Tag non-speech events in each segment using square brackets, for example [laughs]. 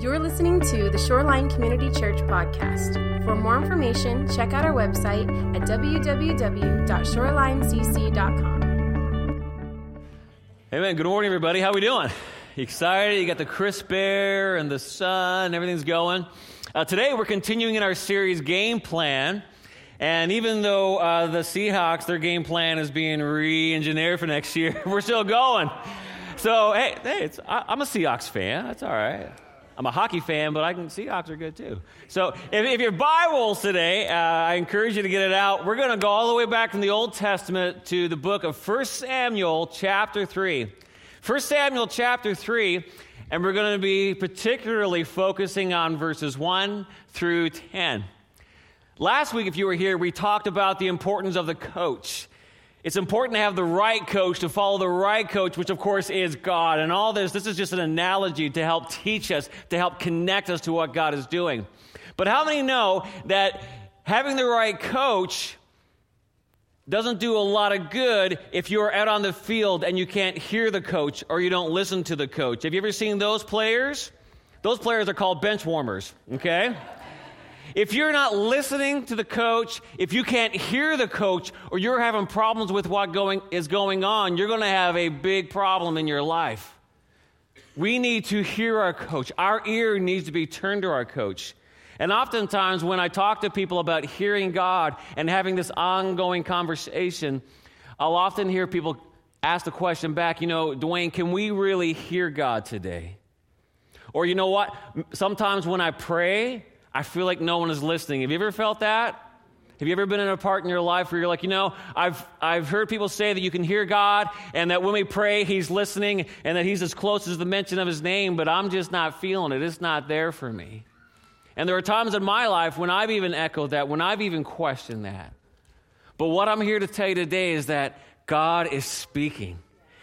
You're listening to the Shoreline Community Church podcast. For more information, check out our website at www.shorelinecc.com. Hey man, good morning everybody. How we doing? Excited? You got the crisp air and the sun, everything's going. Uh, today we're continuing in our series Game Plan. And even though uh, the Seahawks, their game plan is being re-engineered for next year, [laughs] we're still going. So hey, hey, I, I'm a Seahawks fan. That's all right. I'm a hockey fan, but I can Seahawks are good too. So if, if your Bibles today, uh, I encourage you to get it out. We're going to go all the way back from the Old Testament to the book of 1 Samuel, chapter 3. 1 Samuel, chapter 3, and we're going to be particularly focusing on verses 1 through 10. Last week, if you were here, we talked about the importance of the coach. It's important to have the right coach, to follow the right coach, which of course is God. And all this, this is just an analogy to help teach us, to help connect us to what God is doing. But how many know that having the right coach doesn't do a lot of good if you're out on the field and you can't hear the coach or you don't listen to the coach? Have you ever seen those players? Those players are called bench warmers, okay? If you're not listening to the coach, if you can't hear the coach, or you're having problems with what going, is going on, you're going to have a big problem in your life. We need to hear our coach. Our ear needs to be turned to our coach. And oftentimes, when I talk to people about hearing God and having this ongoing conversation, I'll often hear people ask the question back, you know, Dwayne, can we really hear God today? Or you know what? Sometimes when I pray, I feel like no one is listening. Have you ever felt that? Have you ever been in a part in your life where you're like, you know, I've, I've heard people say that you can hear God and that when we pray, He's listening and that He's as close as the mention of His name, but I'm just not feeling it. It's not there for me. And there are times in my life when I've even echoed that, when I've even questioned that. But what I'm here to tell you today is that God is speaking.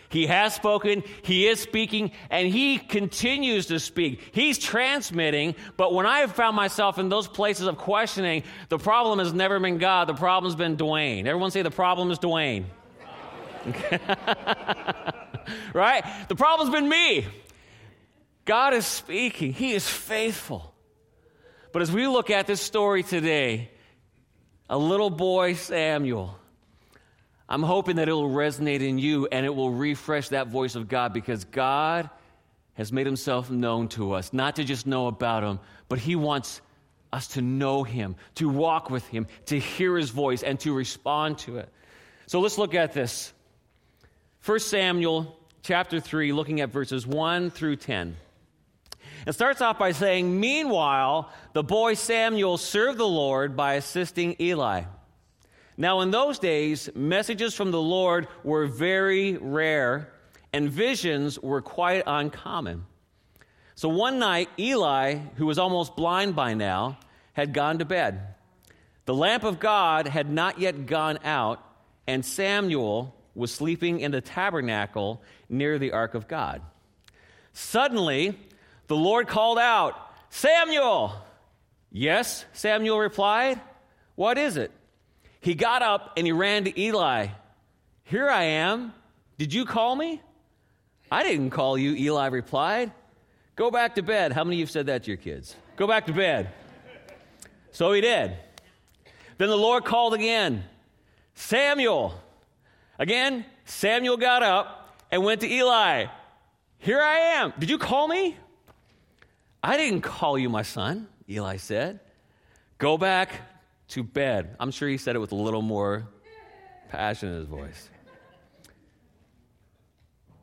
He has spoken, He is speaking, and He continues to speak. He's transmitting, but when I have found myself in those places of questioning, the problem has never been God, the problem's been Dwayne. Everyone say the problem is Dwayne. [laughs] right? The problem's been me. God is speaking, He is faithful. But as we look at this story today, a little boy, Samuel, I'm hoping that it will resonate in you and it will refresh that voice of God because God has made himself known to us, not to just know about him, but he wants us to know him, to walk with him, to hear his voice, and to respond to it. So let's look at this. 1 Samuel chapter 3, looking at verses 1 through 10. It starts off by saying, Meanwhile, the boy Samuel served the Lord by assisting Eli. Now, in those days, messages from the Lord were very rare, and visions were quite uncommon. So one night, Eli, who was almost blind by now, had gone to bed. The lamp of God had not yet gone out, and Samuel was sleeping in the tabernacle near the ark of God. Suddenly, the Lord called out, Samuel! Yes, Samuel replied. What is it? He got up and he ran to Eli. Here I am. Did you call me? I didn't call you, Eli replied. Go back to bed. How many of you have said that to your kids? Go back to bed. So he did. Then the Lord called again Samuel. Again, Samuel got up and went to Eli. Here I am. Did you call me? I didn't call you, my son, Eli said. Go back to bed. I'm sure he said it with a little more passion in his voice.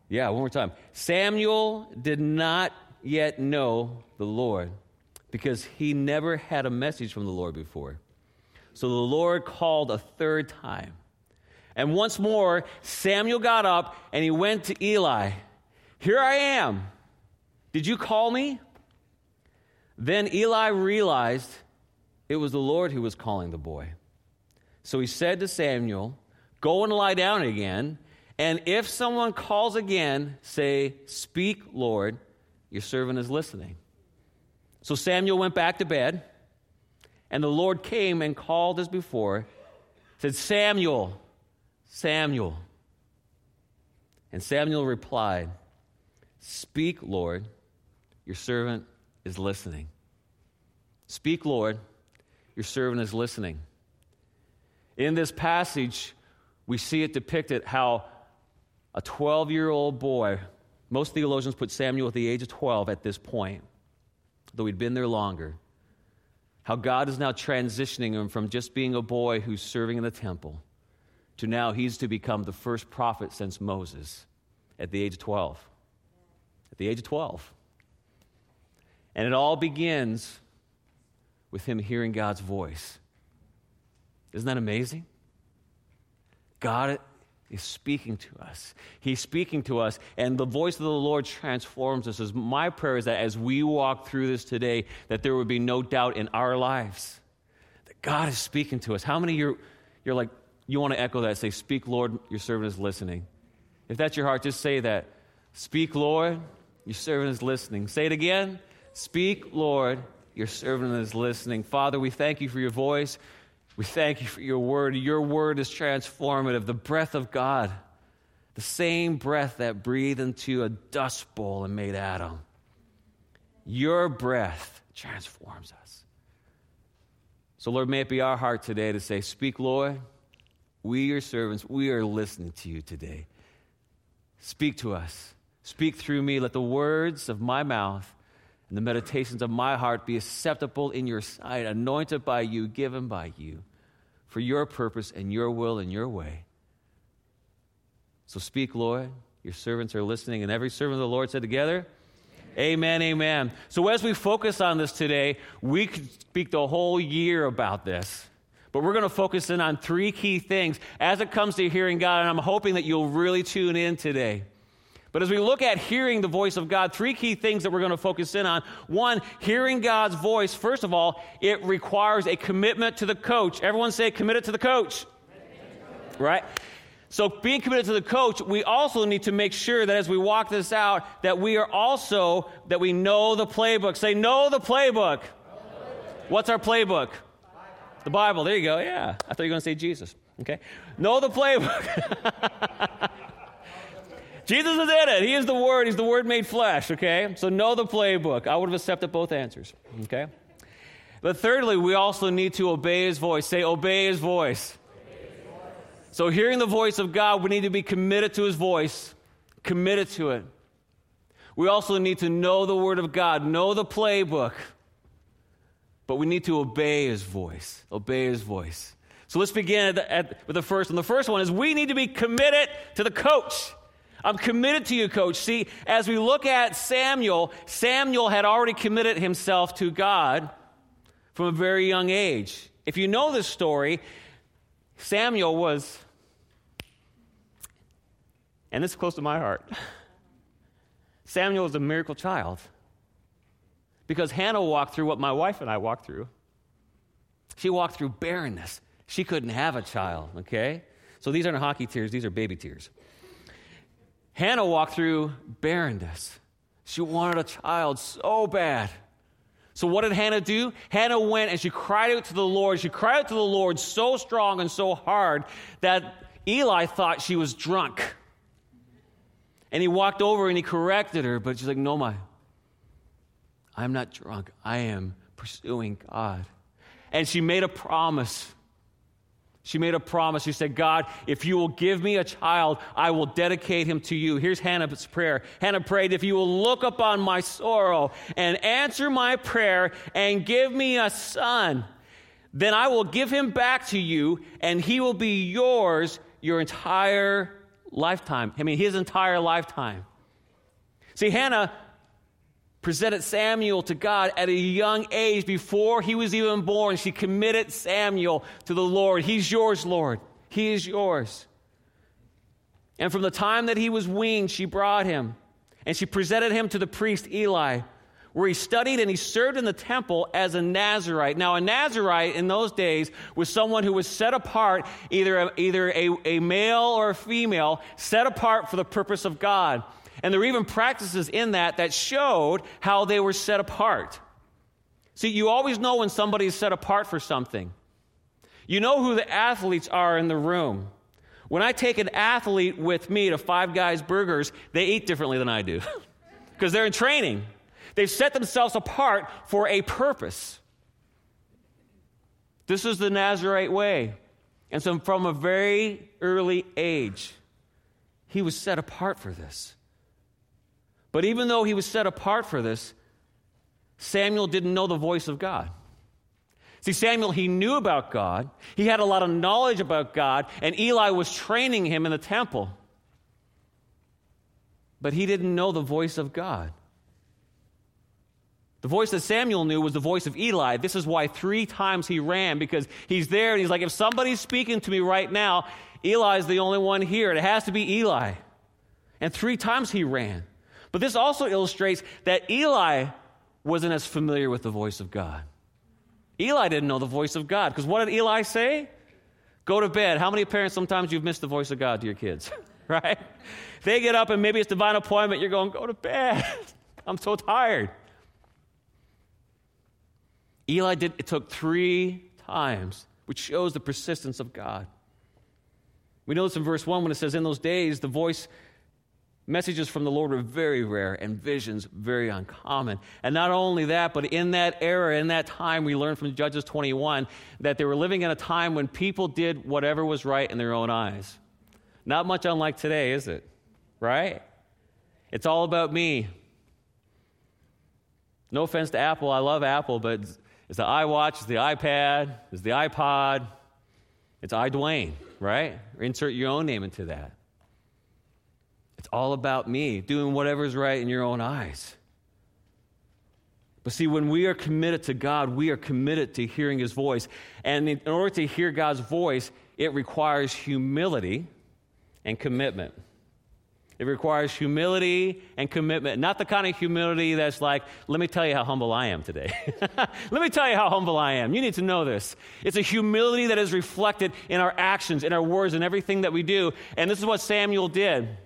Yeah, one more time. Samuel did not yet know the Lord because he never had a message from the Lord before. So the Lord called a third time. And once more, Samuel got up and he went to Eli. Here I am. Did you call me? Then Eli realized it was the Lord who was calling the boy. So he said to Samuel, Go and lie down again, and if someone calls again, say, Speak, Lord, your servant is listening. So Samuel went back to bed, and the Lord came and called as before, said, Samuel, Samuel. And Samuel replied, Speak, Lord, your servant is listening. Speak, Lord, your servant is listening. In this passage, we see it depicted how a 12 year old boy, most theologians put Samuel at the age of 12 at this point, though he'd been there longer, how God is now transitioning him from just being a boy who's serving in the temple to now he's to become the first prophet since Moses at the age of 12. At the age of 12. And it all begins with him hearing God's voice. Isn't that amazing? God is speaking to us. He's speaking to us, and the voice of the Lord transforms us. As my prayer is that as we walk through this today, that there would be no doubt in our lives that God is speaking to us. How many you're, you're like, you want to echo that? Say, Speak, Lord, your servant is listening. If that's your heart, just say that. Speak, Lord, your servant is listening. Say it again. Speak, Lord, your servant is listening. Father, we thank you for your voice. We thank you for your word. Your word is transformative. The breath of God, the same breath that breathed into a dust bowl and made Adam. Your breath transforms us. So, Lord, may it be our heart today to say, Speak, Lord. We, your servants, we are listening to you today. Speak to us. Speak through me. Let the words of my mouth and the meditations of my heart be acceptable in your sight, anointed by you, given by you, for your purpose and your will and your way. So speak, Lord. Your servants are listening, and every servant of the Lord said together, Amen, amen. So, as we focus on this today, we could speak the whole year about this. But we're going to focus in on three key things as it comes to hearing God, and I'm hoping that you'll really tune in today. But as we look at hearing the voice of God, three key things that we're going to focus in on. One, hearing God's voice, first of all, it requires a commitment to the coach. Everyone say committed to the coach. Right? So being committed to the coach, we also need to make sure that as we walk this out, that we are also, that we know the playbook. Say, know the playbook. What's our playbook? The Bible. There you go. Yeah. I thought you were going to say Jesus. Okay. Know the playbook. [laughs] Jesus is in it. He is the Word. He's the Word made flesh, okay? So know the playbook. I would have accepted both answers, okay? But thirdly, we also need to obey His voice. Say, obey His voice. So, hearing the voice of God, we need to be committed to His voice, committed to it. We also need to know the Word of God, know the playbook, but we need to obey His voice. Obey His voice. So, let's begin at at, with the first one. The first one is we need to be committed to the coach. I'm committed to you, coach. See, as we look at Samuel, Samuel had already committed himself to God from a very young age. If you know this story, Samuel was, and this is close to my heart, Samuel was a miracle child. Because Hannah walked through what my wife and I walked through. She walked through barrenness. She couldn't have a child, okay? So these aren't hockey tears, these are baby tears. Hannah walked through barrenness. She wanted a child so bad. So, what did Hannah do? Hannah went and she cried out to the Lord. She cried out to the Lord so strong and so hard that Eli thought she was drunk. And he walked over and he corrected her, but she's like, No, my, I'm not drunk. I am pursuing God. And she made a promise she made a promise. She said, God, if you will give me a child, I will dedicate him to you. Here's Hannah's prayer. Hannah prayed, If you will look upon my sorrow and answer my prayer and give me a son, then I will give him back to you, and he will be yours your entire lifetime. I mean, his entire lifetime. See, Hannah presented Samuel to God at a young age before he was even born. She committed Samuel to the Lord. He's yours, Lord. He is yours. And from the time that he was weaned, she brought him and she presented him to the priest Eli, where he studied and he served in the temple as a Nazarite. Now, a Nazarite in those days was someone who was set apart, either, either a, a male or a female, set apart for the purpose of God. And there were even practices in that that showed how they were set apart. See, you always know when somebody is set apart for something. You know who the athletes are in the room. When I take an athlete with me to Five Guys Burgers, they eat differently than I do [laughs] because they're in training. They've set themselves apart for a purpose. This is the Nazarite way. And so, from a very early age, he was set apart for this. But even though he was set apart for this, Samuel didn't know the voice of God. See, Samuel, he knew about God, he had a lot of knowledge about God, and Eli was training him in the temple. But he didn't know the voice of God. The voice that Samuel knew was the voice of Eli. This is why three times he ran, because he's there and he's like, if somebody's speaking to me right now, Eli is the only one here. It has to be Eli. And three times he ran. But this also illustrates that Eli wasn't as familiar with the voice of God. Eli didn't know the voice of God. Because what did Eli say? Go to bed. How many parents sometimes you've missed the voice of God to your kids? [laughs] right? They get up and maybe it's divine appointment. You're going, go to bed. [laughs] I'm so tired. Eli did it took three times, which shows the persistence of God. We know this in verse 1 when it says, In those days, the voice messages from the Lord were very rare and visions very uncommon. And not only that, but in that era, in that time, we learn from Judges 21 that they were living in a time when people did whatever was right in their own eyes. Not much unlike today, is it? Right? It's all about me. No offense to Apple, I love Apple, but it's the iWatch, it's the iPad, it's the iPod, it's iDwayne, right? insert your own name into that. It's all about me, doing whatever's right in your own eyes. But see, when we are committed to God, we are committed to hearing His voice. And in order to hear God's voice, it requires humility and commitment. It requires humility and commitment. Not the kind of humility that's like, let me tell you how humble I am today. [laughs] let me tell you how humble I am. You need to know this. It's a humility that is reflected in our actions, in our words, in everything that we do. And this is what Samuel did.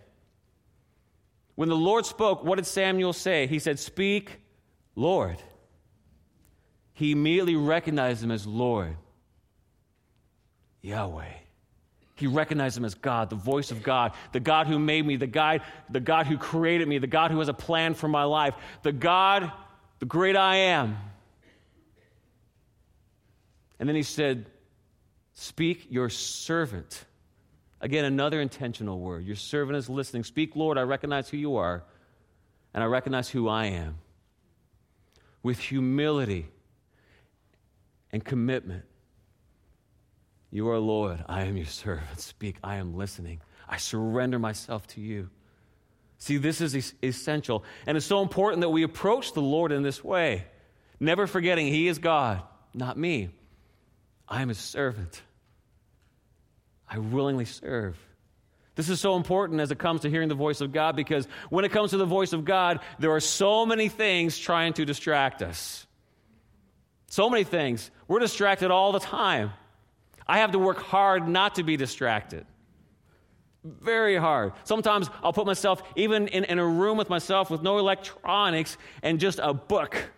When the Lord spoke, what did Samuel say? He said, Speak, Lord. He immediately recognized him as Lord, Yahweh. He recognized him as God, the voice of God, the God who made me, the God, the God who created me, the God who has a plan for my life, the God, the great I am. And then he said, Speak, your servant. Again, another intentional word. Your servant is listening. Speak, Lord, I recognize who you are, and I recognize who I am. With humility and commitment, you are Lord. I am your servant. Speak. I am listening. I surrender myself to you. See, this is essential. And it's so important that we approach the Lord in this way, never forgetting He is God, not me. I am His servant. I willingly serve. This is so important as it comes to hearing the voice of God because when it comes to the voice of God, there are so many things trying to distract us. So many things. We're distracted all the time. I have to work hard not to be distracted. Very hard. Sometimes I'll put myself even in, in a room with myself with no electronics and just a book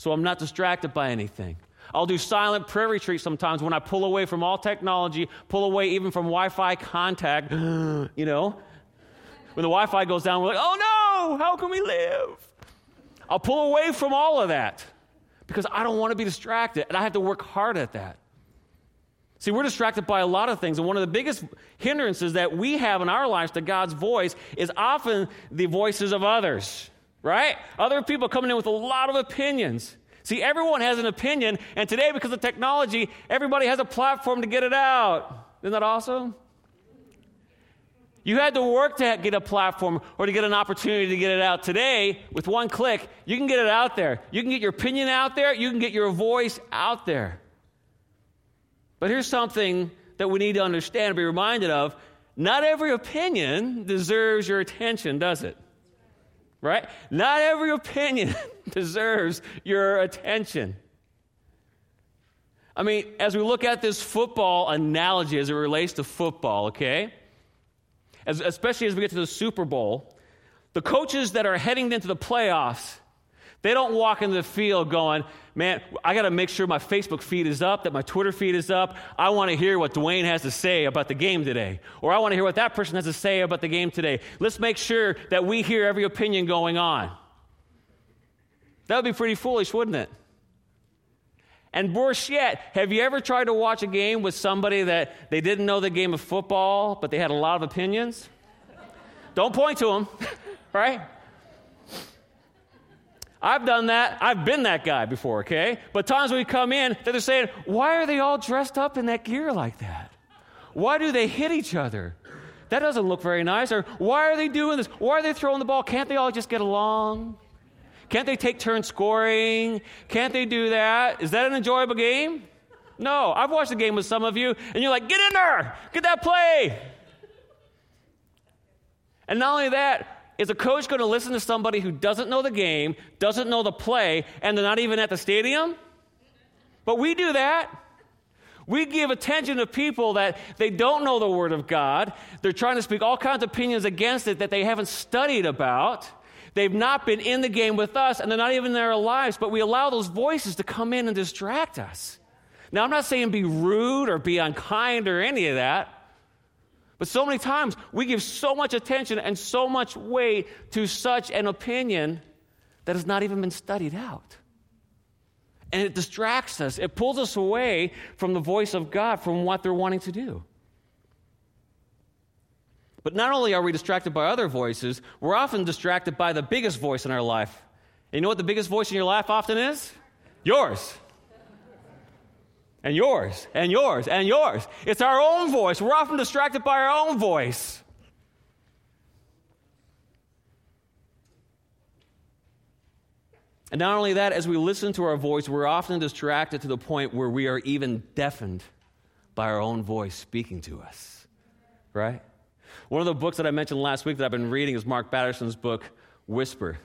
so I'm not distracted by anything. I'll do silent prayer retreats sometimes when I pull away from all technology, pull away even from Wi Fi contact, [gasps] you know. When the Wi Fi goes down, we're like, oh no, how can we live? I'll pull away from all of that because I don't want to be distracted, and I have to work hard at that. See, we're distracted by a lot of things, and one of the biggest hindrances that we have in our lives to God's voice is often the voices of others, right? Other people coming in with a lot of opinions. See, everyone has an opinion, and today, because of technology, everybody has a platform to get it out. Isn't that awesome? You had to work to get a platform or to get an opportunity to get it out. Today, with one click, you can get it out there. You can get your opinion out there, you can get your voice out there. But here's something that we need to understand and be reminded of not every opinion deserves your attention, does it? Right? Not every opinion [laughs] deserves your attention. I mean, as we look at this football analogy as it relates to football, okay? As, especially as we get to the Super Bowl, the coaches that are heading into the playoffs they don't walk into the field going, man, I got to make sure my Facebook feed is up, that my Twitter feed is up. I want to hear what Dwayne has to say about the game today. Or I want to hear what that person has to say about the game today. Let's make sure that we hear every opinion going on. That would be pretty foolish, wouldn't it? And worse yet, have you ever tried to watch a game with somebody that they didn't know the game of football, but they had a lot of opinions? Don't point to them, [laughs] right? I've done that. I've been that guy before, okay? But times we come in, they're saying, why are they all dressed up in that gear like that? Why do they hit each other? That doesn't look very nice. Or why are they doing this? Why are they throwing the ball? Can't they all just get along? Can't they take turns scoring? Can't they do that? Is that an enjoyable game? No. I've watched a game with some of you, and you're like, get in there, get that play. And not only that, is a coach going to listen to somebody who doesn't know the game, doesn't know the play, and they're not even at the stadium? But we do that. We give attention to people that they don't know the Word of God. They're trying to speak all kinds of opinions against it that they haven't studied about. They've not been in the game with us, and they're not even in their lives, but we allow those voices to come in and distract us. Now, I'm not saying be rude or be unkind or any of that, but so many times we give so much attention and so much weight to such an opinion that has not even been studied out. And it distracts us, it pulls us away from the voice of God, from what they're wanting to do. But not only are we distracted by other voices, we're often distracted by the biggest voice in our life. And you know what the biggest voice in your life often is? Yours. And yours, and yours, and yours. It's our own voice. We're often distracted by our own voice. And not only that, as we listen to our voice, we're often distracted to the point where we are even deafened by our own voice speaking to us. Right? One of the books that I mentioned last week that I've been reading is Mark Batterson's book, Whisper.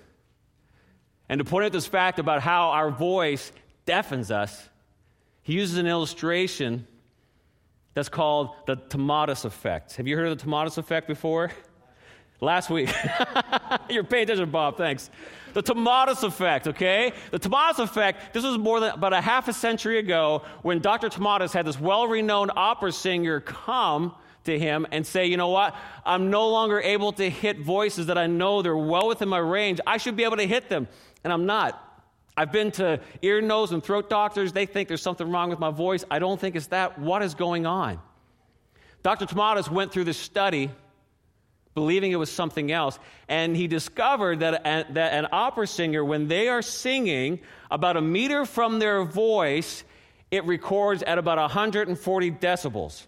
And to point out this fact about how our voice deafens us, he uses an illustration that's called the Tomatis effect. Have you heard of the Tomatis effect before? Last week. [laughs] You're paying attention, Bob, thanks. The Tomatis effect, okay? The Tomatis effect, this was more than about a half a century ago when Dr. Tomatis had this well renowned opera singer come to him and say, you know what? I'm no longer able to hit voices that I know they're well within my range. I should be able to hit them, and I'm not. I've been to ear, nose, and throat doctors. They think there's something wrong with my voice. I don't think it's that. What is going on? Dr. Tomatis went through this study believing it was something else, and he discovered that, a, that an opera singer, when they are singing about a meter from their voice, it records at about 140 decibels.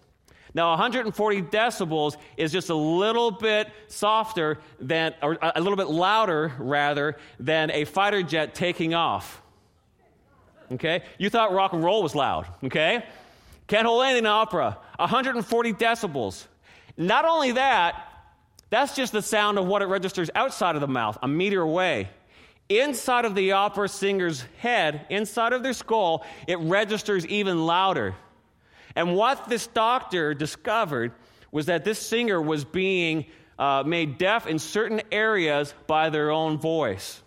Now, 140 decibels is just a little bit softer than, or a little bit louder, rather, than a fighter jet taking off. Okay? You thought rock and roll was loud, okay? Can't hold anything in opera. 140 decibels. Not only that, that's just the sound of what it registers outside of the mouth, a meter away. Inside of the opera singer's head, inside of their skull, it registers even louder. And what this doctor discovered was that this singer was being uh, made deaf in certain areas by their own voice.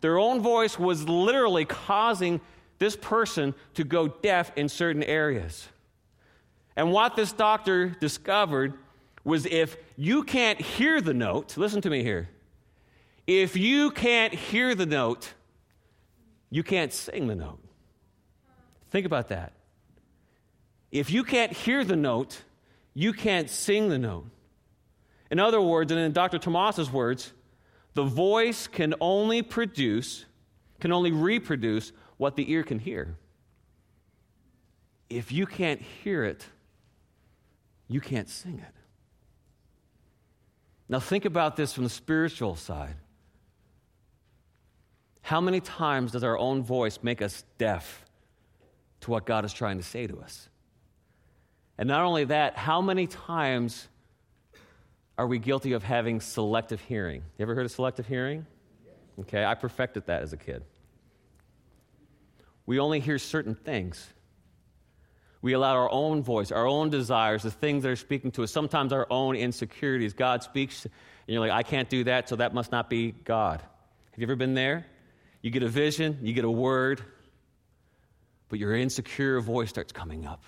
Their own voice was literally causing this person to go deaf in certain areas. And what this doctor discovered was if you can't hear the note, listen to me here. If you can't hear the note, you can't sing the note. Think about that. If you can't hear the note, you can't sing the note. In other words, and in Dr. Tomatis's words, the voice can only produce, can only reproduce what the ear can hear. If you can't hear it, you can't sing it. Now, think about this from the spiritual side. How many times does our own voice make us deaf to what God is trying to say to us? And not only that, how many times are we guilty of having selective hearing? You ever heard of selective hearing? Okay, I perfected that as a kid. We only hear certain things. We allow our own voice, our own desires, the things that are speaking to us, sometimes our own insecurities. God speaks, and you're like, I can't do that, so that must not be God. Have you ever been there? You get a vision, you get a word, but your insecure voice starts coming up.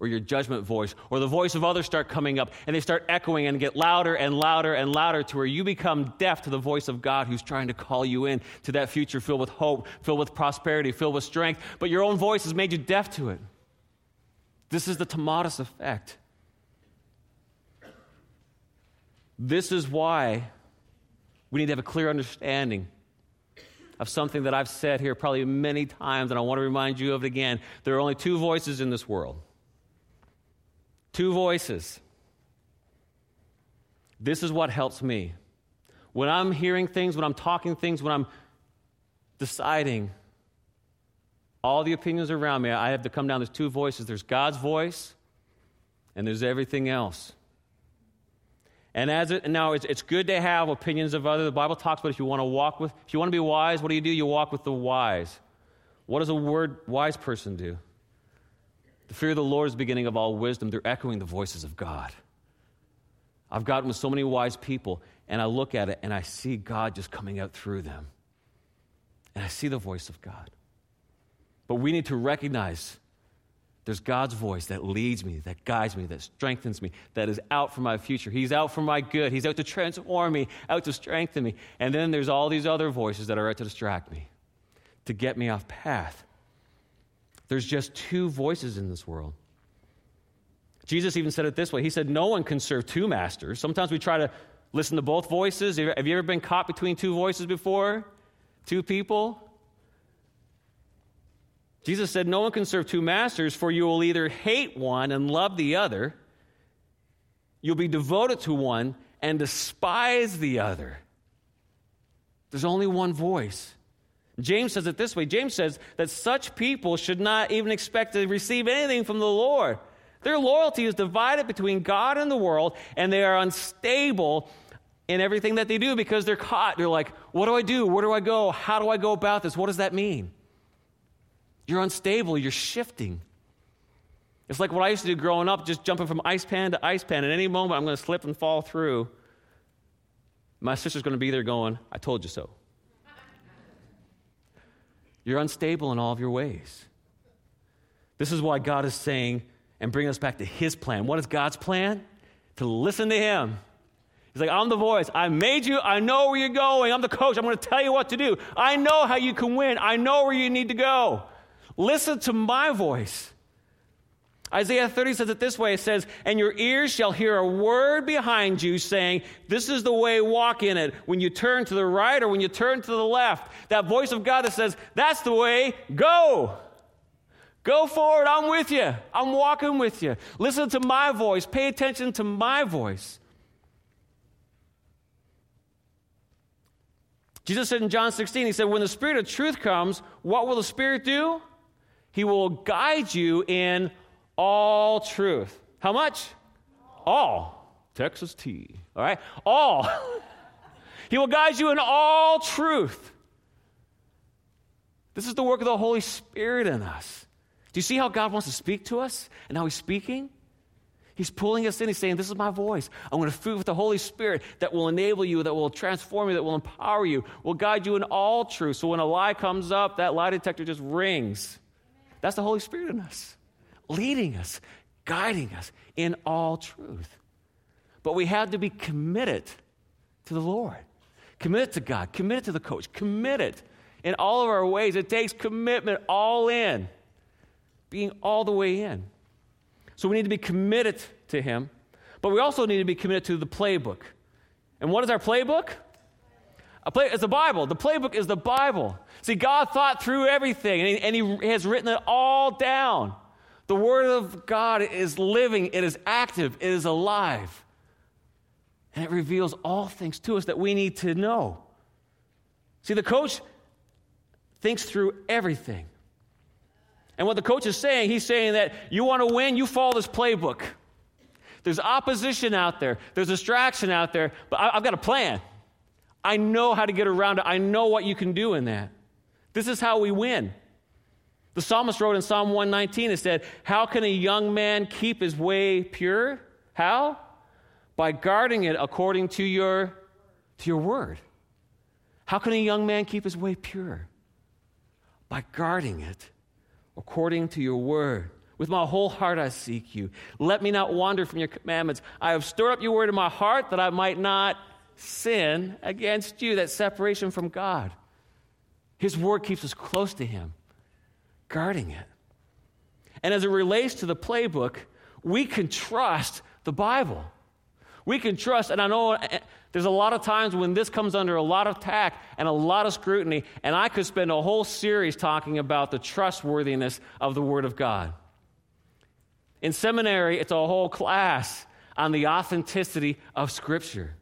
Or your judgment voice or the voice of others start coming up and they start echoing and get louder and louder and louder to where you become deaf to the voice of God who's trying to call you in to that future filled with hope, filled with prosperity, filled with strength, but your own voice has made you deaf to it. This is the Tomatis effect. This is why we need to have a clear understanding of something that I've said here probably many times, and I want to remind you of it again. There are only two voices in this world. Two voices. This is what helps me. When I'm hearing things, when I'm talking things, when I'm deciding all the opinions around me, I have to come down. There's two voices there's God's voice, and there's everything else. And as it now, it's, it's good to have opinions of others. The Bible talks about if you want to walk with, if you want to be wise, what do you do? You walk with the wise. What does a word wise person do? The fear of the Lord is the beginning of all wisdom. They're echoing the voices of God. I've gotten with so many wise people, and I look at it and I see God just coming out through them. And I see the voice of God. But we need to recognize there's God's voice that leads me, that guides me, that strengthens me, that is out for my future. He's out for my good. He's out to transform me, out to strengthen me. And then there's all these other voices that are out to distract me, to get me off path. There's just two voices in this world. Jesus even said it this way He said, No one can serve two masters. Sometimes we try to listen to both voices. Have you ever been caught between two voices before? Two people? Jesus said, No one can serve two masters, for you will either hate one and love the other, you'll be devoted to one and despise the other. There's only one voice. James says it this way James says that such people should not even expect to receive anything from the Lord. Their loyalty is divided between God and the world, and they are unstable in everything that they do because they're caught. They're like, what do I do? Where do I go? How do I go about this? What does that mean? You're unstable, you're shifting. It's like what I used to do growing up, just jumping from ice pan to ice pan. At any moment, I'm going to slip and fall through. My sister's going to be there going, I told you so. You're unstable in all of your ways. This is why God is saying, and bring us back to His plan. What is God's plan? To listen to Him. He's like, I'm the voice. I made you. I know where you're going. I'm the coach. I'm going to tell you what to do. I know how you can win. I know where you need to go. Listen to my voice. Isaiah 30 says it this way it says, And your ears shall hear a word behind you saying, This is the way, walk in it. When you turn to the right or when you turn to the left, that voice of God that says, That's the way, go. Go forward. I'm with you. I'm walking with you. Listen to my voice. Pay attention to my voice. Jesus said in John 16, He said, When the Spirit of truth comes, what will the Spirit do? He will guide you in all truth. How much? All. Texas T. All right? All. [laughs] he will guide you in all truth. This is the work of the Holy Spirit in us. Do you see how God wants to speak to us and how He's speaking? He's pulling us in. He's saying, This is my voice. I'm going to fill with the Holy Spirit that will enable you, that will transform you, that will empower you, will guide you in all truth. So when a lie comes up, that lie detector just rings. That's the Holy Spirit in us, leading us, guiding us in all truth. But we have to be committed to the Lord, committed to God, committed to the coach, committed in all of our ways. It takes commitment all in, being all the way in. So we need to be committed to Him, but we also need to be committed to the playbook. And what is our playbook? A play, it's the Bible. The playbook is the Bible. See, God thought through everything, and he, and he has written it all down. The Word of God is living, it is active, it is alive. And it reveals all things to us that we need to know. See, the coach thinks through everything. And what the coach is saying, he's saying that you want to win, you follow this playbook. There's opposition out there, there's distraction out there, but I, have got a plan. I know how to get around it, I know what you can do in that. This is how we win. The psalmist wrote in Psalm 119, it said, How can a young man keep his way pure? How? By guarding it according to your, to your word. How can a young man keep his way pure? By guarding it according to your word. With my whole heart I seek you. Let me not wander from your commandments. I have stored up your word in my heart that I might not sin against you. That separation from God. His word keeps us close to Him, guarding it. And as it relates to the playbook, we can trust the Bible. We can trust, and I know eh, there's a lot of times when this comes under a lot of attack and a lot of scrutiny, and I could spend a whole series talking about the trustworthiness of the Word of God. In seminary, it's a whole class on the authenticity of Scripture.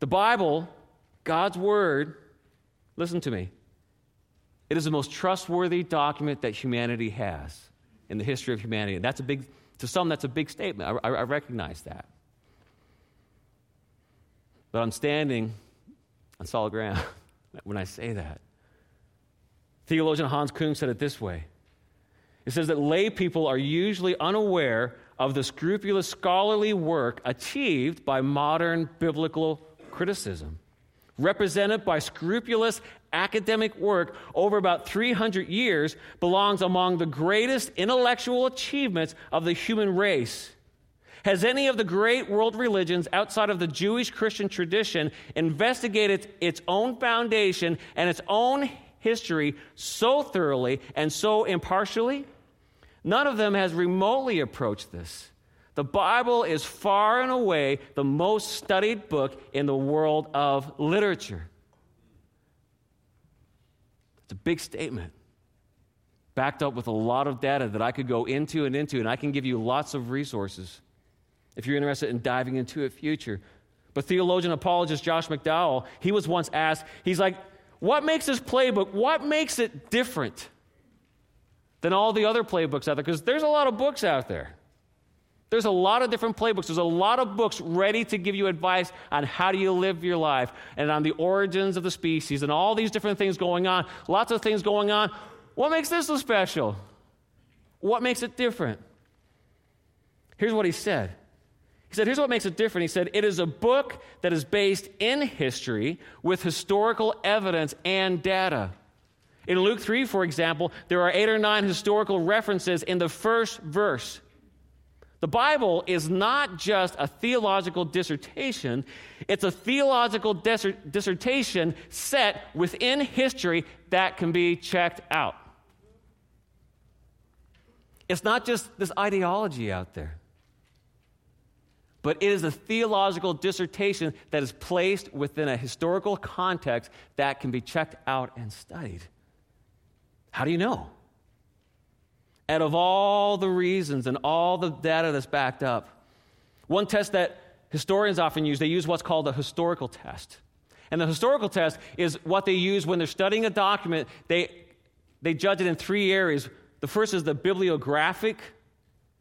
The Bible, God's Word, listen to me, it is the most trustworthy document that humanity has in the history of humanity. That's a big, to some, that's a big statement. I, I, recognize that. But I'm standing on solid ground [laughs] when I say that. Theologian Hans Kung said it this way it says that lay people are usually unaware of the scrupulous scholarly work achieved by modern biblical criticism, represented by scrupulous academic work over about 300 years, belongs among the greatest intellectual achievements of the human race. Has any of the great world religions outside of the Jewish Christian tradition investigated its own foundation and its own history so thoroughly and so impartially? None of them has remotely approached this. The Bible is far and away the most studied book in the world of literature. It's a big statement, backed up with a lot of data that I could go into and into, and I can give you lots of resources if you're interested in diving into it future. But theologian apologist Josh McDowell, he was once asked, he's like, what makes this playbook, what makes it different than all the other playbooks out there? Because there's a lot of books out there. There's a lot of different playbooks. There's a lot of books ready to give you advice on how do you live your life and on the origins of the species and all these different things going on. Lots of things going on. What makes this so special? What makes it different? Here's what he said he said, Here's what makes it different. He said, It is a book that is based in history with historical evidence and data. In Luke 3, for example, there are eight or nine historical references in the first verse. The Bible is not just a theological dissertation, it's a theological dissertation set within history that can be checked out. It's not just this ideology out there but it is a theological dissertation that is placed within a historical context that can be checked out and studied. How do you know? Out of all the reasons and all the data that's backed up, one test that historians often use, they use what's called a historical test. And the historical test is what they use when they're studying a document. They, they judge it in three areas. The first is the bibliographic,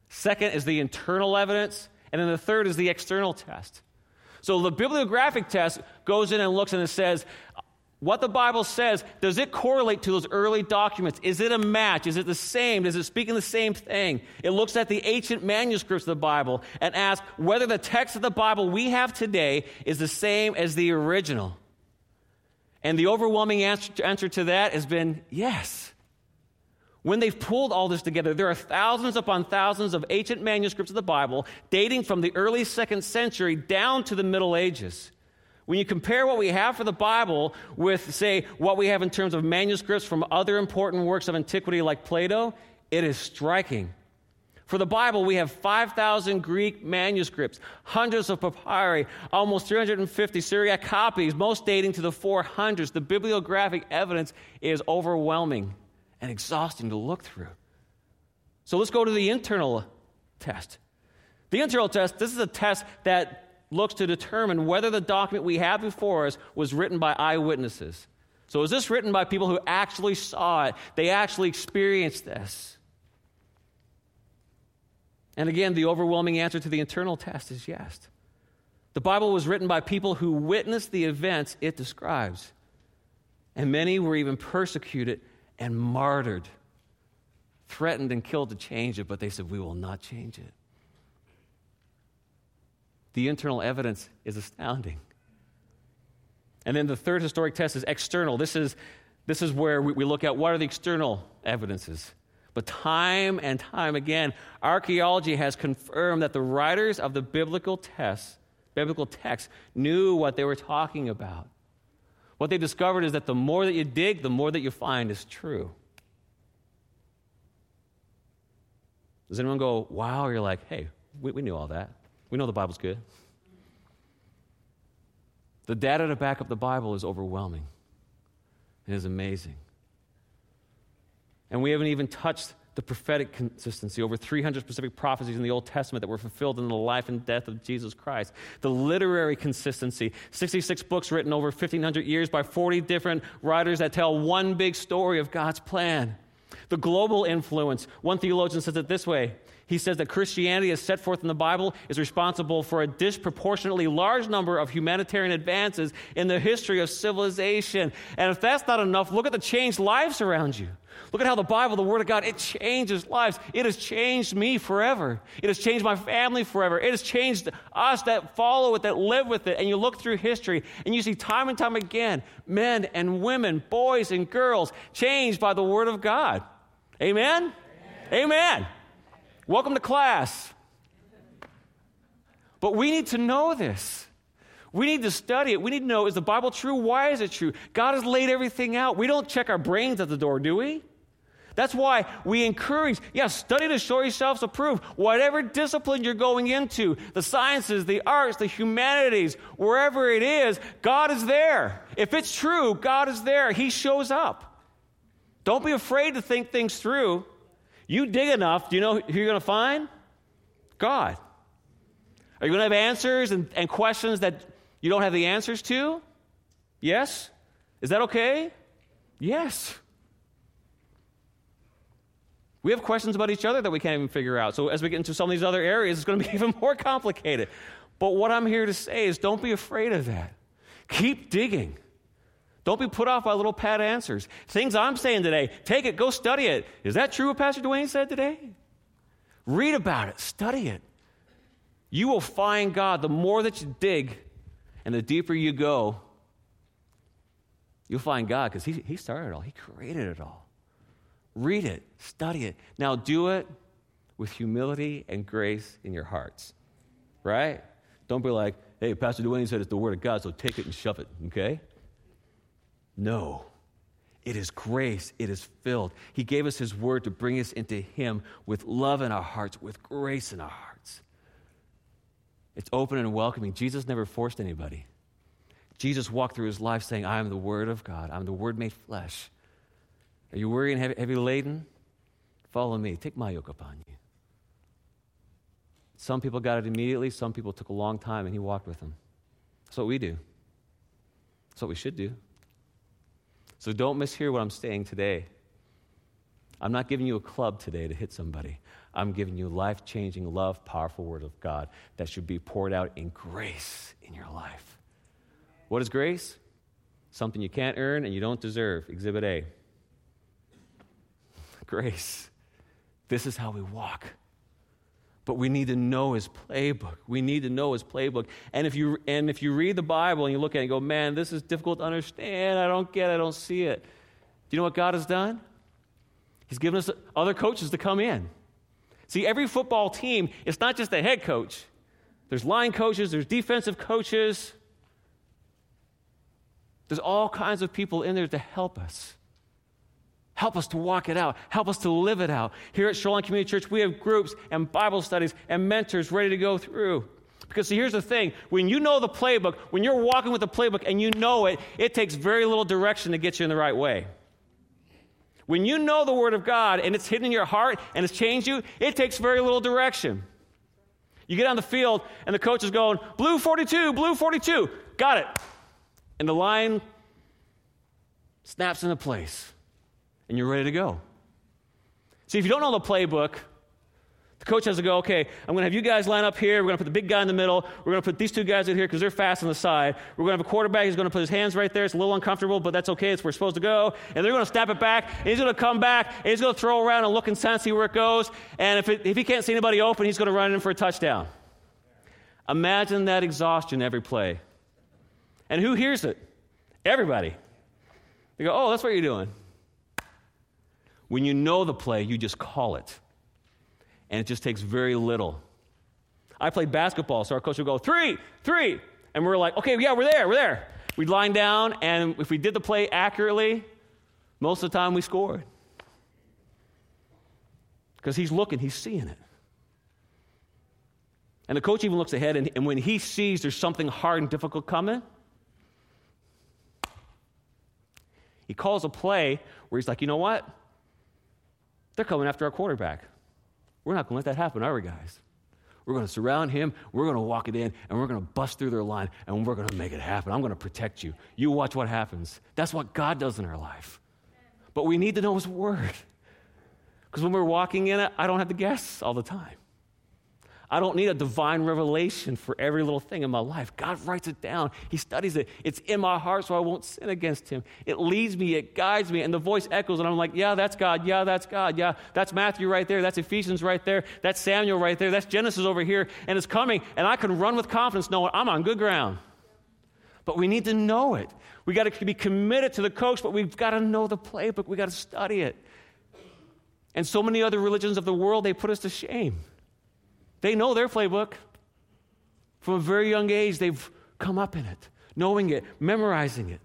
second is the internal evidence, and then the third is the external test. So the bibliographic test goes in and looks and it says, what the Bible says, does it correlate to those early documents? Is it a match? Is it the same? Does it speak in the same thing? It looks at the ancient manuscripts of the Bible and asks whether the text of the Bible we have today is the same as the original. And the overwhelming answer, answer to that has been yes. When they've pulled all this together, there are thousands upon thousands of ancient manuscripts of the Bible dating from the early second century down to the Middle Ages. When you compare what we have for the Bible with, say, what we have in terms of manuscripts from other important works of antiquity like Plato, it is striking. For the Bible, we have 5,000 Greek manuscripts, hundreds of papyri, almost 350 Syriac copies, most dating to the 400s. The bibliographic evidence is overwhelming and exhausting to look through. So let's go to the internal test. The internal test, this is a test that looks to determine whether the document we have before us was written by eyewitnesses. So, is this written by people who actually saw it? They actually experienced this. And again, the overwhelming answer to the internal test is yes. The Bible was written by people who witnessed the events it describes. And many were even persecuted and martyred, threatened and killed to change it, but they said, We will not change it. The internal evidence is astounding. And then the third historic test is external. This is This is where we, we look at what are the external evidences. But time and time again, archaeology has confirmed that the writers of the biblical text, biblical text knew what they were talking about. What they discovered is that the more that you dig, the more that you find is true. Does anyone go, wow? Or you're like, hey, we, we knew all that. We know the Bible's good. The data to back up the Bible is overwhelming. It is amazing. And we haven't even touched the prophetic consistency, over 300 specific prophecies in the Old Testament that were fulfilled in the life and death of Jesus Christ. The literary consistency, 66 books written over 1,500 years by 40 different writers that tell one big story of God's plan. The global influence, one theologian says it this way he says that Christianity, as set forth in the Bible, is responsible for a disproportionately large number of humanitarian advances in the history of civilization. And if that's not enough, look at the changed lives around you. Look at how the Bible, the Word of God, it changes lives. It has changed me forever. It has changed my family forever. It has changed us that follow it, that live with it. And you look through history and you see time and time again men and women, boys and girls changed by the Word of God. Amen? Amen. Amen. Welcome to class. But we need to know this. We need to study it. We need to know is the Bible true? Why is it true? God has laid everything out. We don't check our brains at the door, do we? That's why we encourage, yes, yeah, study to show yourselves approved. Whatever discipline you're going into, the sciences, the arts, the humanities, wherever it is, God is there. If it's true, God is there. He shows up. Don't be afraid to think things through. You dig enough, do you know who you're going to find? God. Are you going to have answers and, and questions that you don't have the answers to? Yes? Is that okay? Yes. We have questions about each other that we can't even figure out. So, as we get into some of these other areas, it's going to be [laughs] even more complicated. But what I'm here to say is don't be afraid of that. Keep digging. Don't be put off by little pat answers. Things I'm saying today, take it, go study it. Is that true what Pastor Dwayne said today? Read about it, study it. You will find God. The more that you dig and the deeper you go, you'll find God because he, he started it all, He created it all. Read it, study it. Now do it with humility and grace in your hearts, right? Don't be like, hey, Pastor Dwayne said it's the Word of God, so take it and shove it, okay? No. It is grace. It is filled. He gave us His word to bring us into Him with love in our hearts, with grace in our hearts. It's open and welcoming. Jesus never forced anybody. Jesus walked through His life saying, I am the Word of God. I'm the Word made flesh. Are you weary and heavy, laden? Follow me. Take my yoke upon you. Some people got it immediately. Some people took a long time, and He walked with them. That's what we do. That's what we should do. So don't mishear what I'm saying today. I'm not giving you a club today to hit somebody. I'm giving you life changing, love, powerful word of God that should be poured out in grace in your life. What is grace? Something you can't earn and you don't deserve. Exhibit A. [laughs] Grace. This is how we walk. But we need to know his playbook. We need to know his playbook. And if you and if you read the Bible and you look at it and go, man, this is difficult to understand. I don't get it. I don't see it. Do you know what God has done? He's given us other coaches to come in. See, every football team, it's not just the head coach. There's line coaches, there's defensive coaches. There's all kinds of people in there to help us. Help us to walk it out. Help us to live it out. Here at Shoreline Community Church, we have groups and Bible studies and mentors ready to go through. Because see, here's the thing when you know the playbook, when you're walking with the playbook and you know it, it takes very little direction to get you in the right way. When you know the Word of God and it's hidden in your heart and it's changed you, it takes very little direction. You get on the field and the coach is going, Blue 42, blue 42. Got it. And the line snaps into place and you're ready to go. See, if you don't know the playbook, the coach has to go, okay, I'm going to have you guys line up here. We're going to put the big guy in the middle. We're going to put these two guys in here because they're fast on the side. We're going to have a quarterback. He's going to put his hands right there. It's a little uncomfortable, but that's okay. It's where we're supposed to go. And they're going to snap it back. And he's going to come back. And he's going to throw around and look and sense, see where it goes. And if, it, if he can't see anybody open, he's going to run in for a touchdown. Imagine that exhaustion every play. And who hears it? Everybody. They go, oh, that's what you're doing. When you know the play, you just call it. And it just takes very little. I played basketball, so our coach would go, three, three. And we're like, okay, yeah, we're there, we're there. We'd line down, and if we did the play accurately, most of the time we scored. Because he's looking, he's seeing it. And the coach even looks ahead, and, and when he sees there's something hard and difficult coming, he calls a play where he's like, you know what? They're coming after our quarterback. We're not going to let that happen, are we, guys? We're going to surround him, we're going to walk it in, and we're going to bust through their line, and we're going to make it happen. I'm going to protect you. You watch what happens. That's what God does in our life. But we need to know His Word. Because when we're walking in it, I don't have to guess all the time. I don't need a divine revelation for every little thing in my life. God writes it down. He studies it. It's in my heart so I won't sin against Him. It leads me, it guides me, and the voice echoes, and I'm like, yeah, that's God. Yeah, that's God. Yeah, that's Matthew right there. That's Ephesians right there. That's Samuel right there. That's Genesis over here. And it's coming, and I can run with confidence knowing I'm on good ground. But we need to know it. We got to be committed to the coach, but we've got to know the playbook. We got to study it. And so many other religions of the world, they put us to shame. They know their playbook. From a very young age, they've come up in it, knowing it, memorizing it.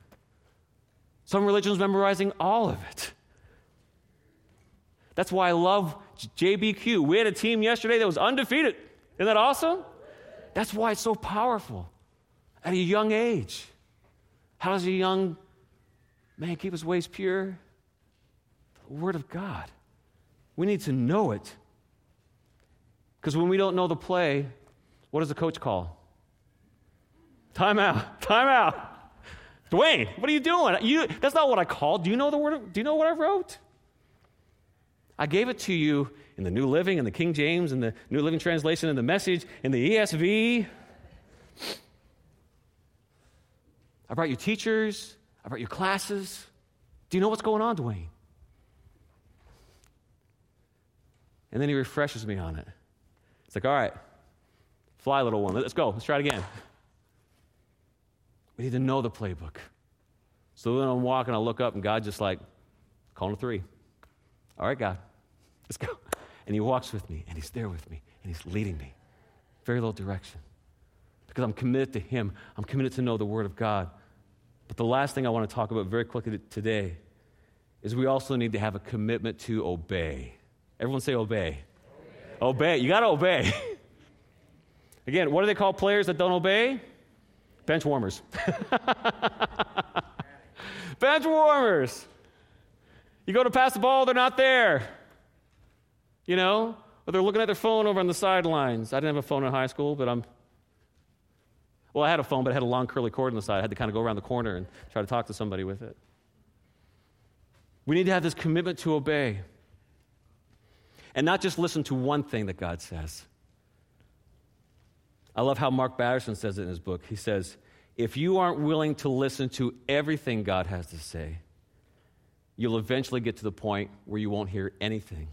Some religions memorizing all of it. That's why I love JBQ. We had a team yesterday that was undefeated. Isn't that awesome? That's why it's so powerful at a young age. How does a young man keep his ways pure? The Word of God. We need to know it because when we don't know the play, what does the coach call? Time out. [laughs] Time out. Dwayne, what are you doing? You, that's not what I called. Do you know the word? Do you know what I wrote? I gave it to you in the New Living, in the King James, in the New Living Translation, in the Message, in the ESV. I brought you teachers. I brought you classes. Do you know what's going on, Dwayne? And then he refreshes me on it. It's like, all right, fly, little one. Let's go. Let's try it again. We need to know the playbook. So then I'm walking, I look up, and God just like, calling a three. All right, God, let's go. And He walks with me, and He's there with me, and He's leading me. Very little direction. Because I'm committed to Him, I'm committed to know the Word of God. But the last thing I want to talk about very quickly today is we also need to have a commitment to obey. Everyone say obey. Obey. You got to obey. [laughs] Again, what do they call players that don't obey? Bench warmers. [laughs] Bench warmers. You go to pass the ball, they're not there. You know? Or they're looking at their phone over on the sidelines. I didn't have a phone in high school, but I'm. Well, I had a phone, but it had a long curly cord on the side. I had to kind of go around the corner and try to talk to somebody with it. We need to have this commitment to obey and not just listen to one thing that God says. I love how Mark Batterson says it in his book. He says, If you aren't willing to listen to everything God has to say, you'll eventually get to the point where you won't hear anything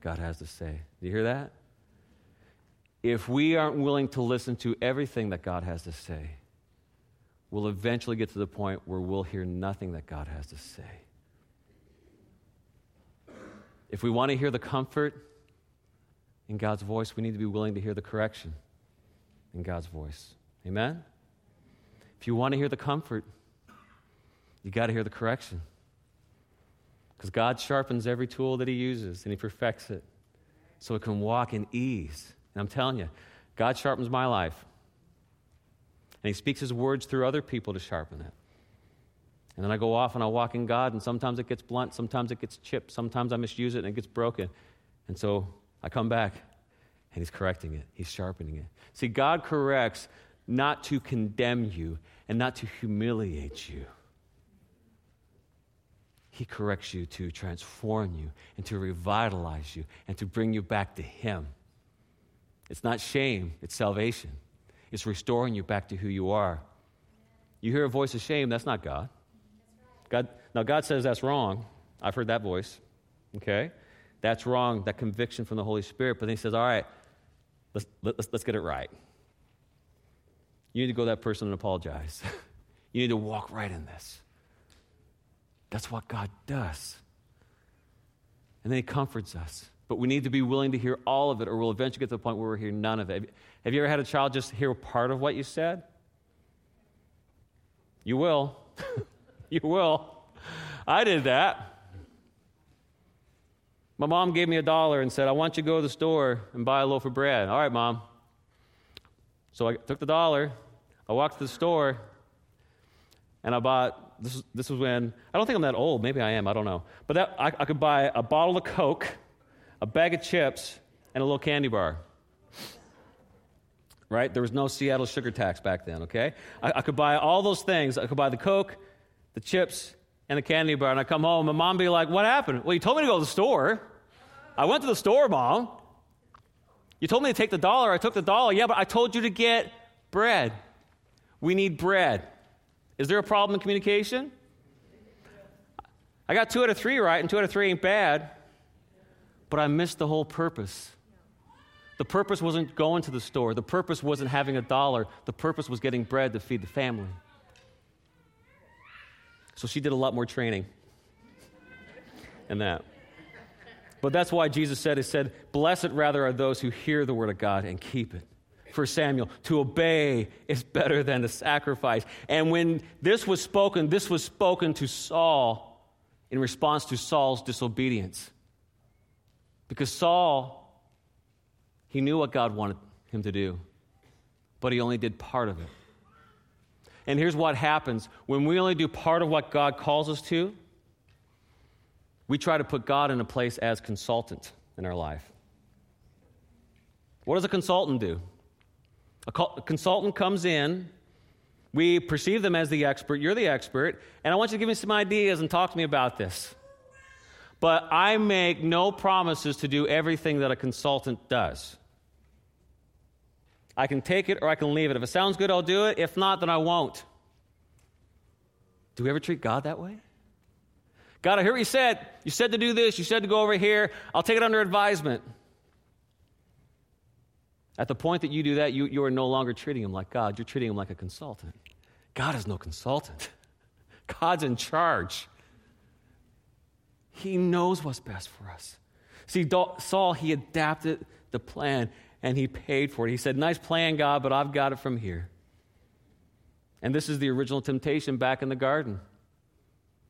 God has to say. Do you hear that? If we aren't willing to listen to everything that God has to say, we'll eventually get to the point where we'll hear nothing that God has to say. If we want to hear the comfort in God's voice, we need to be willing to hear the correction in God's voice. Amen? If you want to hear the comfort, you got to hear the correction. Because God sharpens every tool that He uses and He perfects it so it can walk in ease. And I'm telling you, God sharpens my life. And He speaks His words through other people to sharpen it. And then I go off and I walk in God, and sometimes it gets blunt, sometimes it gets chipped, sometimes I misuse it and it gets broken. And so I come back and He's correcting it, He's sharpening it. See, God corrects not to condemn you and not to humiliate you. He corrects you to transform you and to revitalize you and to bring you back to Him. It's not shame, it's salvation. It's restoring you back to who you are. You hear a voice of shame, that's not God. God, now, God says that's wrong. I've heard that voice. Okay? That's wrong, that conviction from the Holy Spirit. But then He says, all right, let's, let's, let's get it right. You need to go to that person and apologize. [laughs] you need to walk right in this. That's what God does. And then He comforts us. But we need to be willing to hear all of it, or we'll eventually get to the point where we hear none of it. Have you ever had a child just hear part of what you said? You will. [laughs] [laughs] you will. I did that. My mom gave me a dollar and said, I want you to go to the store and buy a loaf of bread. All right, mom. So I took the dollar, I walked to the store, and I bought, this, this was when, I don't think I'm that old, maybe I am, I don't know. But that, I, I could buy a bottle of Coke, a bag of chips, and a little candy bar. Right? There was no Seattle sugar tax back then, okay? I, I could buy all those things. I could buy the Coke, the chips, and the candy bar. And I come home, and mom be like, What happened? Well, you told me to go to the store. I went to the store, mom. You told me to take the dollar. I took the dollar. Yeah, but I told you to get bread. We need bread. Is there a problem in communication? I got two out of three right, and two out of three ain't bad, but I missed the whole purpose. The purpose wasn't going to the store, the purpose wasn't having a dollar, the purpose was getting bread to feed the family. So she did a lot more training than that. But that's why Jesus said, He said, Blessed rather are those who hear the word of God and keep it. For Samuel, to obey is better than to sacrifice. And when this was spoken, this was spoken to Saul in response to Saul's disobedience. Because Saul, he knew what God wanted him to do, but he only did part of it. And here's what happens when we only do part of what God calls us to, we try to put God in a place as consultant in our life. What does a consultant do? A, co- a, consultant comes in, we perceive them as the expert, you're the expert, and I want you to give me some ideas and talk to me about this. But I make no promises to do everything that a consultant does. I can take it or I can leave it. If it sounds good, I'll do it. If not, then I won't. Do we ever treat God that way? God, I hear what you said. You said to do this. You said to go over here. I'll take it under advisement. At the point that you do that, you, you are no longer treating him like God. You're treating him like a consultant. God is no consultant, [laughs] God's in charge. He knows what's best for us. See, Saul, he adapted the plan and he paid for it. He said, Nice plan, God, but I've got it from here. And this is the original temptation back in the garden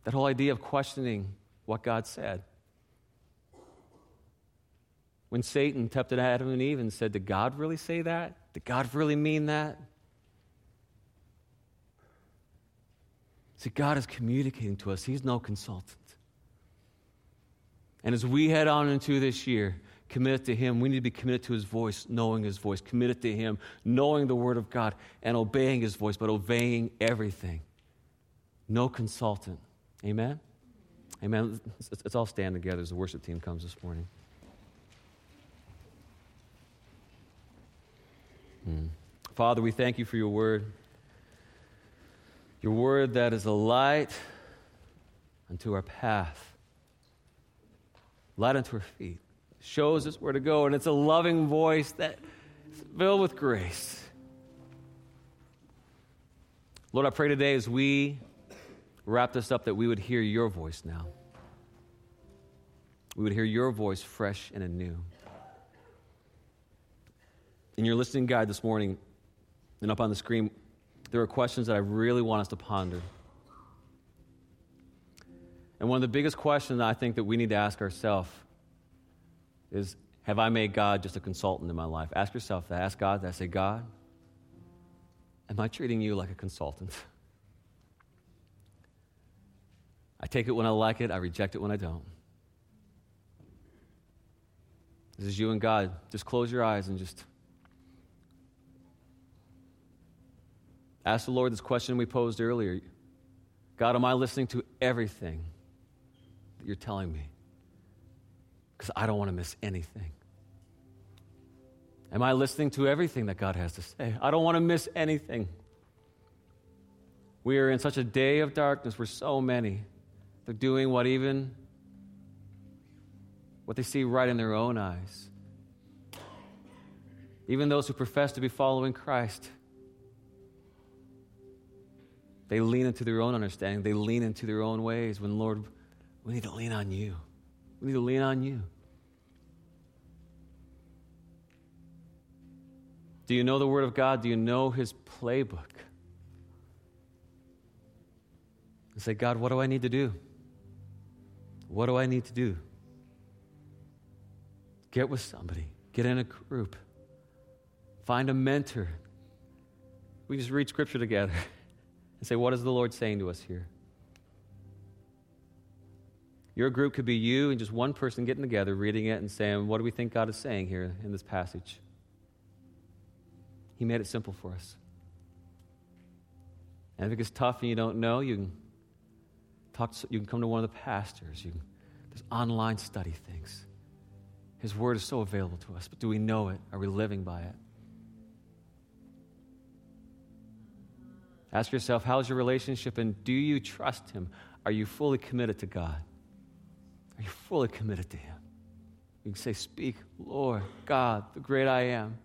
that whole idea of questioning what God said. When Satan tempted Adam and Eve and said, Did God really say that? Did God really mean that? See, God is communicating to us. He's no consultant. And as we head on into this year, committed to Him. We need to be committed to His voice, knowing His voice, committed to Him, knowing the Word of God, and obeying His voice, but obeying everything. No consultant. Amen? Amen. Let's, let's all stand together as the worship team comes this morning. Hmm. Father, we thank you for your word. Your word that is a light unto our path, light unto our feet shows us where to go, and it's a loving voice that is filled with grace. Lord, I pray today as we wrap this up that we would hear your voice now. We would hear your voice fresh and anew. In your listening guide this morning and up on the screen, there are questions that I really want us to ponder. And one of the biggest questions I think that we need to ask ourselves is have I made God just a consultant in my life? Ask yourself that. Ask God that. I say, God, am I treating you like a consultant? [laughs] I take it when I like it, I reject it when I don't. This is you and God. Just close your eyes and just ask the Lord this question we posed earlier God, am I listening to everything that you're telling me? Because I don't want to miss anything. Am I listening to everything that God has to say? I don't want to miss anything. We are in such a day of darkness where so many they're doing what even what they see right in their own eyes. Even those who profess to be following Christ. They lean into their own understanding. They lean into their own ways. When, Lord, we need to lean on you. We need to lean on you. Do you know the Word of God? Do you know His playbook? And say, God, what do I need to do? What do I need to do? Get with somebody, get in a group, find a mentor. We just read Scripture together [laughs] and say, What is the Lord saying to us here? Your group could be you and just one person getting together, reading it, and saying, What do we think God is saying here in this passage? He made it simple for us. And if it gets tough and you don't know, you can talk. To, you can come to one of the pastors. You can, there's online study things. His word is so available to us, but do we know it? Are we living by it? Ask yourself, how's your relationship and do you trust Him? Are you fully committed to God? Are you fully committed to Him? You can say, Speak, Lord, God, the great I am.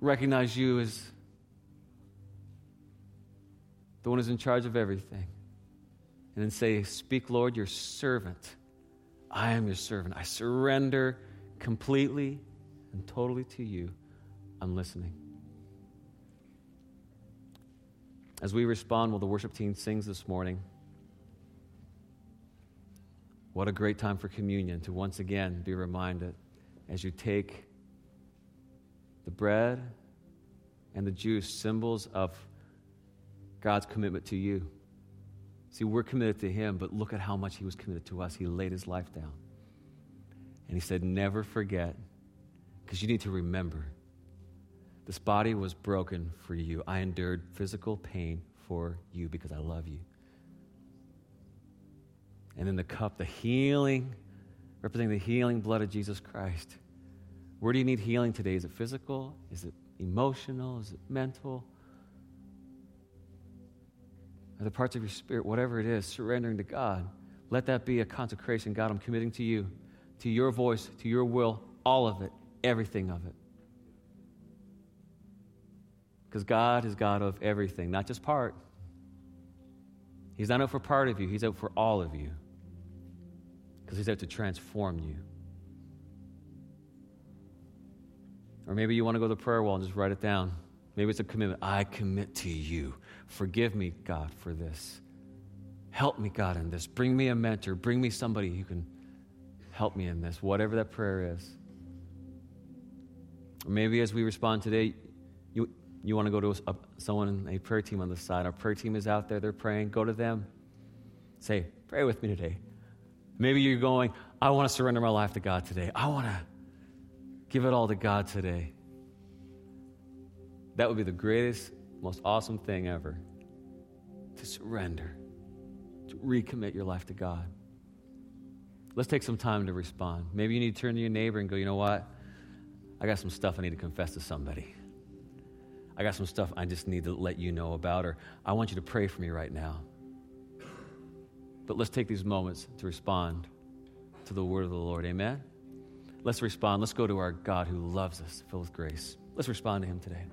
Recognize you as the one who's in charge of everything. And then say, Speak, Lord, your servant. I am your servant. I surrender completely and totally to you. I'm listening. As we respond, while the worship team sings this morning, what a great time for communion to once again be reminded as you take the bread and the juice, symbols of God's commitment to you. See, we're committed to Him, but look at how much He was committed to us. He laid His life down. And He said, Never forget, because you need to remember this body was broken for you. I endured physical pain for you because I love you. And in the cup, the healing, representing the healing blood of Jesus Christ. Where do you need healing today? Is it physical? Is it emotional? Is it mental? Are the parts of your spirit, whatever it is, surrendering to God? Let that be a consecration. God, I'm committing to you, to your voice, to your will, all of it, everything of it. Because God is God of everything, not just part. He's not out for part of you, He's out for all of you. Because He's out to transform you. Or maybe you want to go to the prayer wall and just write it down. Maybe it's a commitment. I commit to you. Forgive me, God, for this. Help me, God, in this. Bring me a mentor. Bring me somebody who can help me in this, whatever that prayer is. Or maybe as we respond today, you want to go to a, someone, a prayer team on the side. Our prayer team is out there, they're praying. Go to them. Say, pray with me today. Maybe you're going, I want to surrender my life to God today. I want to give it all to God today. That would be the greatest, most awesome thing ever to surrender, to recommit your life to God. Let's take some time to respond. Maybe you need to turn to your neighbor and go, you know what? I got some stuff I need to confess to somebody. I got some stuff I just need to let you know about, or I want you to pray for me right now. But let's take these moments to respond to the word of the Lord. Amen? Let's respond. Let's go to our God who loves us, filled with grace. Let's respond to him today.